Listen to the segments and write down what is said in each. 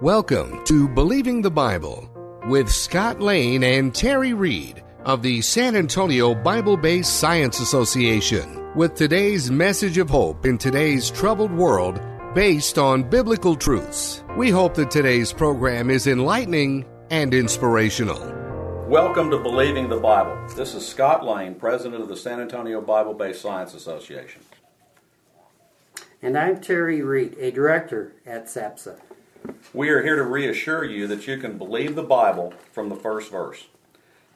Welcome to Believing the Bible with Scott Lane and Terry Reed of the San Antonio Bible Based Science Association with today's message of hope in today's troubled world based on biblical truths. We hope that today's program is enlightening and inspirational. Welcome to Believing the Bible. This is Scott Lane, president of the San Antonio Bible Based Science Association. And I'm Terry Reed, a director at SABSA. We are here to reassure you that you can believe the Bible from the first verse.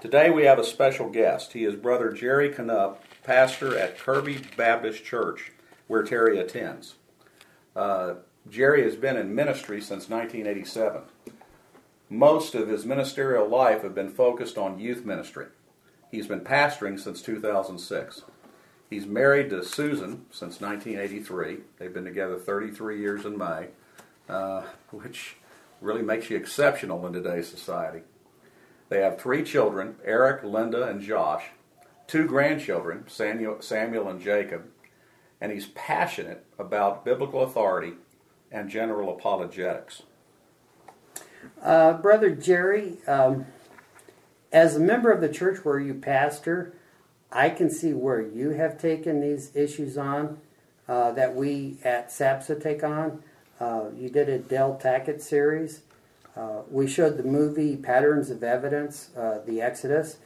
Today we have a special guest. He is Brother Jerry Canup, pastor at Kirby Baptist Church, where Terry attends. Uh, Jerry has been in ministry since 1987. Most of his ministerial life have been focused on youth ministry. He's been pastoring since 2006. He's married to Susan since 1983. They've been together 33 years in May uh, which really makes you exceptional in today's society. They have three children Eric, Linda, and Josh, two grandchildren, Samuel, Samuel and Jacob, and he's passionate about biblical authority and general apologetics. Uh, Brother Jerry, um, as a member of the church where you pastor, I can see where you have taken these issues on uh, that we at SABSA take on. Uh, you did a Del Tackett series. Uh, we showed the movie Patterns of Evidence, uh, The Exodus.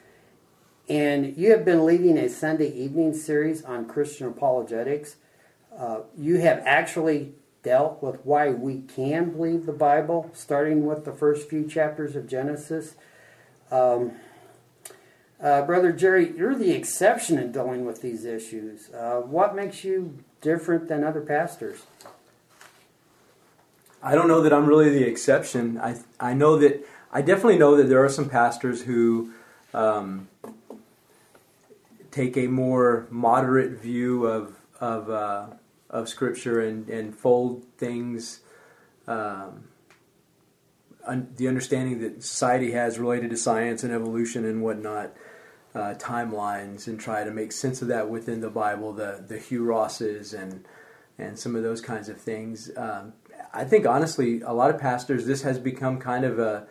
And you have been leading a Sunday evening series on Christian apologetics. Uh, you have actually dealt with why we can believe the Bible, starting with the first few chapters of Genesis. Um, uh, Brother Jerry, you're the exception in dealing with these issues. Uh, what makes you different than other pastors? I don't know that I'm really the exception. I I know that I definitely know that there are some pastors who um, take a more moderate view of of uh, of Scripture and and fold things. Um, un- the understanding that society has related to science and evolution and whatnot, uh, timelines, and try to make sense of that within the Bible. The the Hugh Rosses and and some of those kinds of things. Um, I think honestly, a lot of pastors, this has become kind of a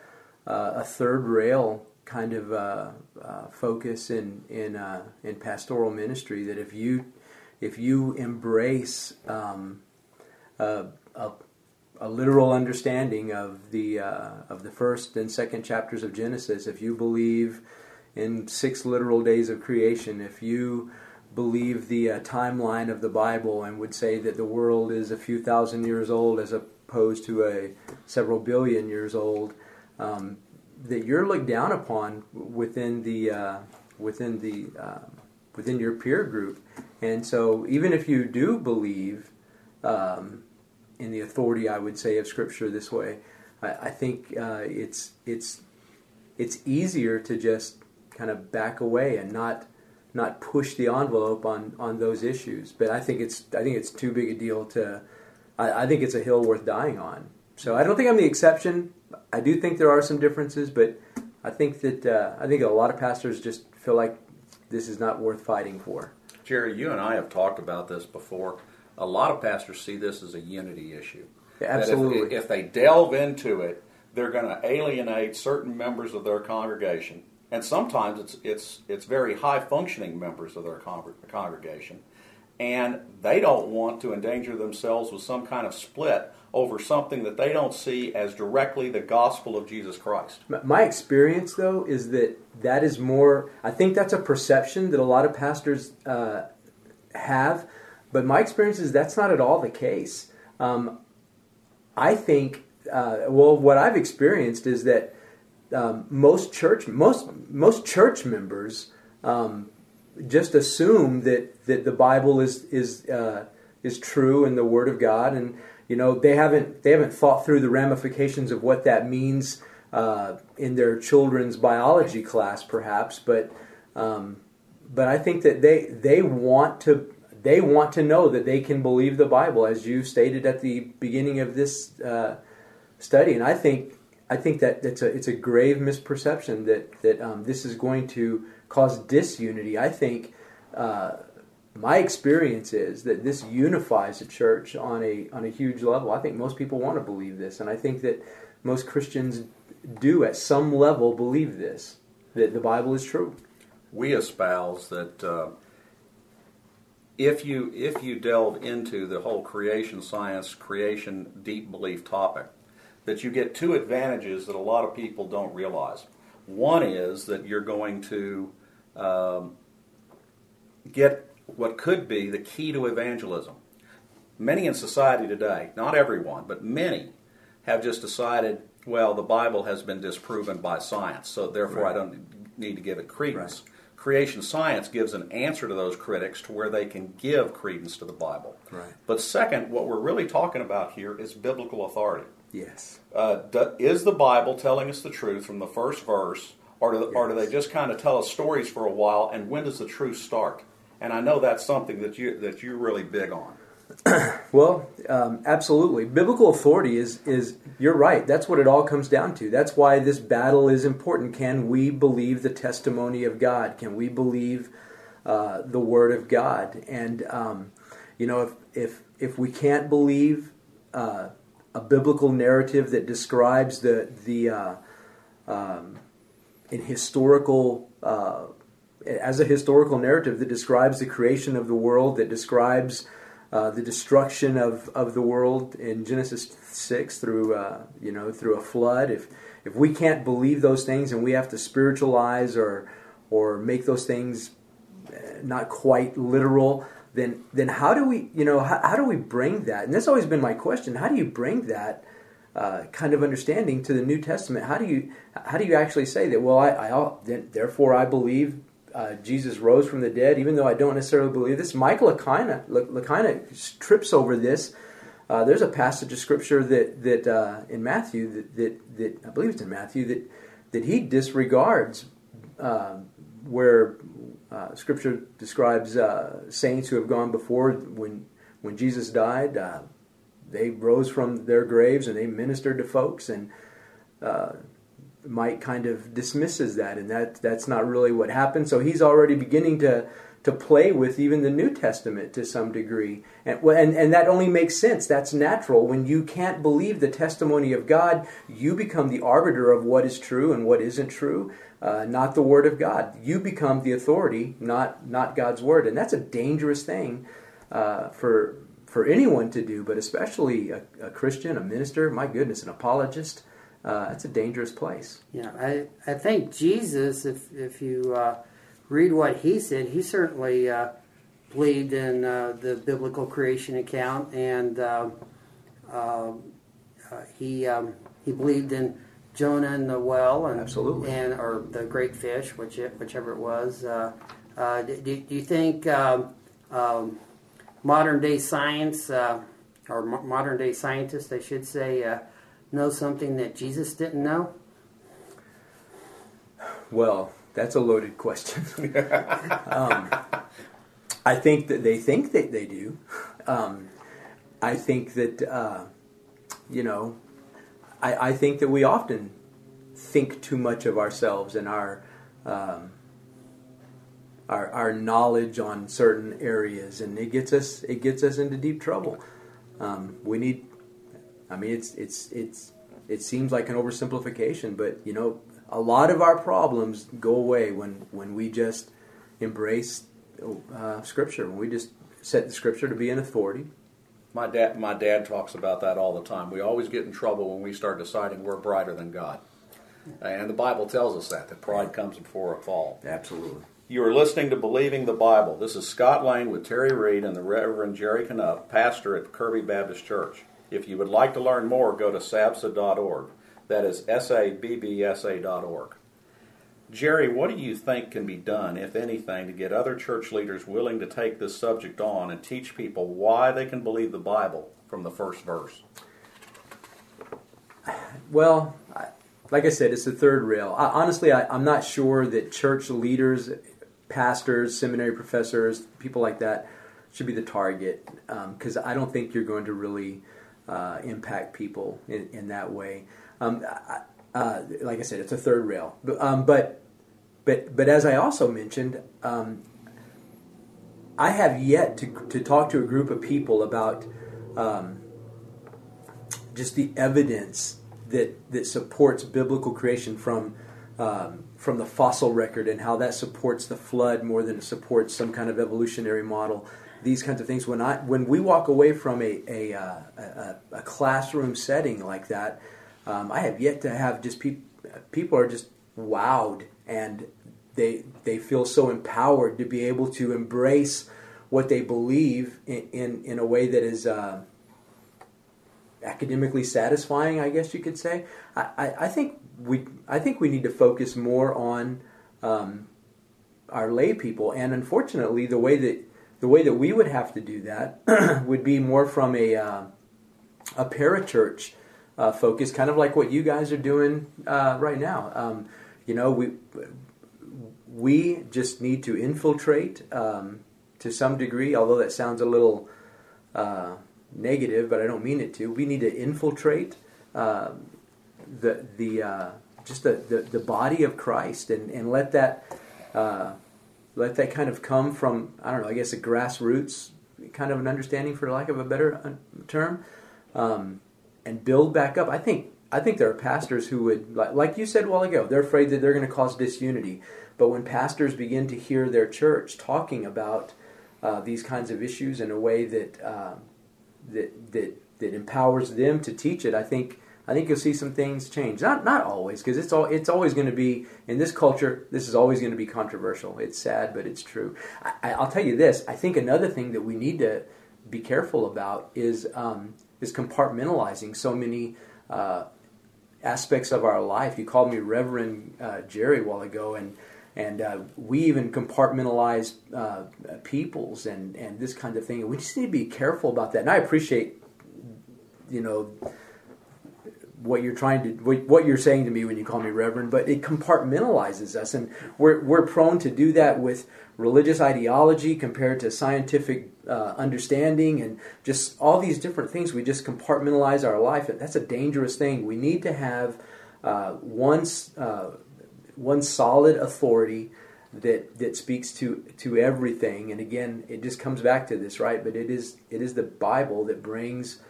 a third rail kind of uh, uh, focus in in uh, in pastoral ministry. That if you if you embrace um, a, a, a, literal understanding of the uh, of the first and second chapters of Genesis, if you believe in six literal days of creation, if you believe the uh, timeline of the Bible and would say that the world is a few thousand years old as opposed to a several billion years old, um, that you're looked down upon within the uh, within the uh, within your peer group. And so, even if you do believe um, in the authority, I would say, of Scripture this way, I, I think uh, it's it's it's easier to just kind of back away and not not push the envelope on on those issues. But I think it's I think it's too big a deal to. I, I think it's a hill worth dying on. So I don't think I'm the exception. I do think there are some differences, but I think that uh, I think a lot of pastors just feel like this is not worth fighting for. Jerry, you and I have talked about this before. A lot of pastors see this as a unity issue. Yeah, absolutely. If, if they delve into it, they're going to alienate certain members of their congregation and sometimes it's it's it's very high functioning members of their congregation, and they don't want to endanger themselves with some kind of split over something that they don't see as directly the gospel of Jesus Christ. My experience, though, is that that is more. I think that's a perception that a lot of pastors uh, have, but my experience is that's not at all the case. Um, I think. Uh, well, what I've experienced is that um, most church most most church members um, just assume that that the Bible is is uh, is true and the Word of God, and you know they haven't they haven't thought through the ramifications of what that means uh, in their children's biology class, perhaps. But um, but I think that they they want to they want to know that they can believe the Bible, as you stated at the beginning of this uh, study, and I think I think that it's a it's a grave misperception that that um, this is going to cause disunity. I think uh, my experience is that this unifies the church on a on a huge level. I think most people want to believe this, and I think that most Christians do at some level believe this that the Bible is true. We espouse that uh, if you if you delve into the whole creation science, creation deep belief topic, that you get two advantages that a lot of people don't realize. One is that you're going to um, get what could be the key to evangelism. Many in society today, not everyone, but many, have just decided, well, the Bible has been disproven by science, so therefore right. I don't need to give it credence. Right. Creation science gives an answer to those critics to where they can give credence to the Bible. Right. But second, what we're really talking about here is biblical authority. Yes. Uh, do, is the Bible telling us the truth from the first verse, or do, yes. or do they just kind of tell us stories for a while? And when does the truth start? And I know that's something that you that you're really big on. well, um, absolutely. Biblical authority is is you're right. That's what it all comes down to. That's why this battle is important. Can we believe the testimony of God? Can we believe uh, the Word of God? And um, you know, if if if we can't believe uh, a biblical narrative that describes the the uh, um, in historical uh, as a historical narrative that describes the creation of the world, that describes uh, the destruction of, of the world in Genesis six through uh, you know through a flood. If if we can't believe those things and we have to spiritualize or or make those things uh, not quite literal, then then how do we you know how, how do we bring that? And that's always been my question. How do you bring that uh, kind of understanding to the New Testament? How do you how do you actually say that? Well, I, I therefore I believe uh, Jesus rose from the dead, even though I don't necessarily believe this. Michael Licona trips over this. Uh, there's a passage of scripture that that uh, in Matthew that, that, that I believe it's in Matthew that that he disregards um, where uh, Scripture describes uh, saints who have gone before when when Jesus died. Uh, they rose from their graves and they ministered to folks, and uh, Mike kind of dismisses that, and that that's not really what happened. So he's already beginning to to play with even the New Testament to some degree, and and and that only makes sense. That's natural. When you can't believe the testimony of God, you become the arbiter of what is true and what isn't true uh, not the Word of God. You become the authority, not not God's Word, and that's a dangerous thing uh, for for anyone to do, but especially a, a, Christian, a minister. My goodness, an apologist. Uh, it's a dangerous place. Yeah, I I think Jesus, if if you uh, read what he said, he certainly uh, believed in uh, the biblical creation account, and he um, he believed in Jonah in the well, and absolutely, and or the great fish, which it, whichever it was. Uh, uh, do, do, you think um, um, modern day science uh, or mo- modern day scientists, I should say, uh, know something that Jesus didn't know? Well, that's a loaded question. um, I think that they think that they do. Um, I think that uh, you know I, I think that we often think too much of ourselves and our um, our, our knowledge on certain areas, and it gets us it gets us into deep trouble. Um, we need, I mean, it's it's it's it seems like an oversimplification, but you know, a lot of our problems go away when when we just embrace uh, Scripture, when we just set the Scripture to be an authority, my dad, my dad talks about that all the time. We always get in trouble when we start deciding we're brighter than God. And the Bible tells us that, that pride comes before a fall. Absolutely. You are listening to Believing the Bible. This is Scott Lane with Terry Reed and the Reverend Jerry Canup, pastor at Kirby Baptist Church. If you would like to learn more, go to sabsa.org. That is S A B B S A.org. Jerry, what do you think can be done, if anything, to get other church leaders willing to take this subject on and teach people why they can believe the Bible from the first verse? Well, like I said, it's the third rail. I, honestly, I, I'm not sure that church leaders, pastors, seminary professors, people like that should be the target because um, I don't think you're going to really uh, impact people in, in that way. Um, uh, like I said, it's a third rail. But, um, but, but, but as I also mentioned, um, I have yet to, to talk to a group of people about um, just the evidence that that supports biblical creation from um, from the fossil record and how that supports the flood more than it supports some kind of evolutionary model. These kinds of things. When I when we walk away from a a, uh, a, a classroom setting like that, um, I have yet to have just people people are just wowed and they they feel so empowered to be able to embrace what they believe in in, in a way that is. Uh, academically satisfying, I guess you could say. I, I, I, think we I think we need to focus more on um, our lay people, and unfortunately, the way that the way that we would have to do that would be more from a uh, a parachurch uh, focus, kind of like what you guys are doing uh, right now. Um, you know, we we just need to infiltrate um, to some degree, although that sounds a little uh, negative, but I don't mean it to. We need to infiltrate uh, the the uh, just the, the, the body of Christ and, and let that uh, let that kind of come from I don't know I guess a grassroots kind of an understanding for lack of a better uh, term um, and build back up. I think I think there are pastors who would like, you said a while ago they're afraid that they're going to cause disunity. But when pastors begin to hear their church talking about uh, these kinds of issues in a way that uh, that that that empowers them to teach it, I think I think you'll see some things change. Not not always, because it's all it's always going to be in this culture. This is always going to be controversial. It's sad, but it's true. I, will tell you this. I think another thing that we need to be careful about is um, is compartmentalizing so many. Uh, aspects of our life. You called me Reverend uh, Jerry a while ago, and and uh, we even compartmentalize uh, peoples and, and this kind of thing. We just need to be careful about that. And I appreciate, you know, what you're trying to what you're saying to me when you call me reverend but it compartmentalizes us and we're we're prone to do that with religious ideology compared to scientific uh, understanding and just all these different things we just compartmentalize our life that's a dangerous thing we need to have uh, one uh, one solid authority that that speaks to to everything. And again, it just comes back to this, right? But it is it is the Bible that brings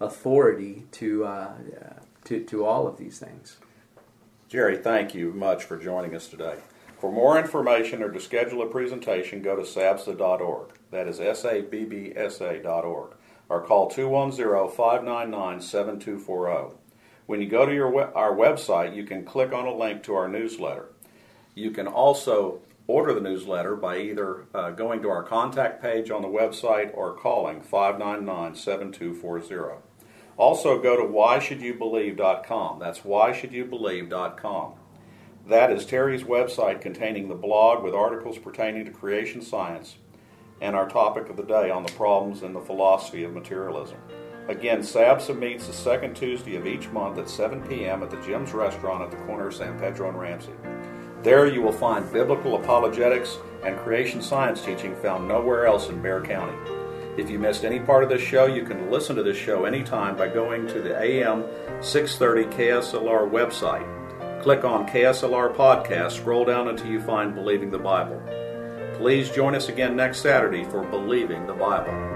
authority to uh, to to all of these things. Jerry, thank you much for joining us today. For more information or to schedule a presentation, go to sabsa.org. That is S A B B S A.org. Or call 210 599 7240. When you go to your our website, you can click on a link to our newsletter. You can also order the newsletter by either uh, going to our contact page on the website or calling 599 7240. Also, go to whyshouldyoubelieve.com. That's whyshouldyoubelieve.com. That is Terry's website containing the blog with articles pertaining to creation science and our topic of the day on the problems in the philosophy of materialism. Again, SABSA meets the second Tuesday of each month at 7 p.m. at the Jim's Restaurant at the corner of San Pedro and Ramsey. There you will find biblical apologetics and creation science teaching found nowhere else in Bexar County. If you missed any part of this show, you can listen to this show anytime by going to the AM 630 KSLR website. Click on KSLR Podcast, scroll down until you find Believing the Bible. Please join us again next Saturday for Believing the Bible.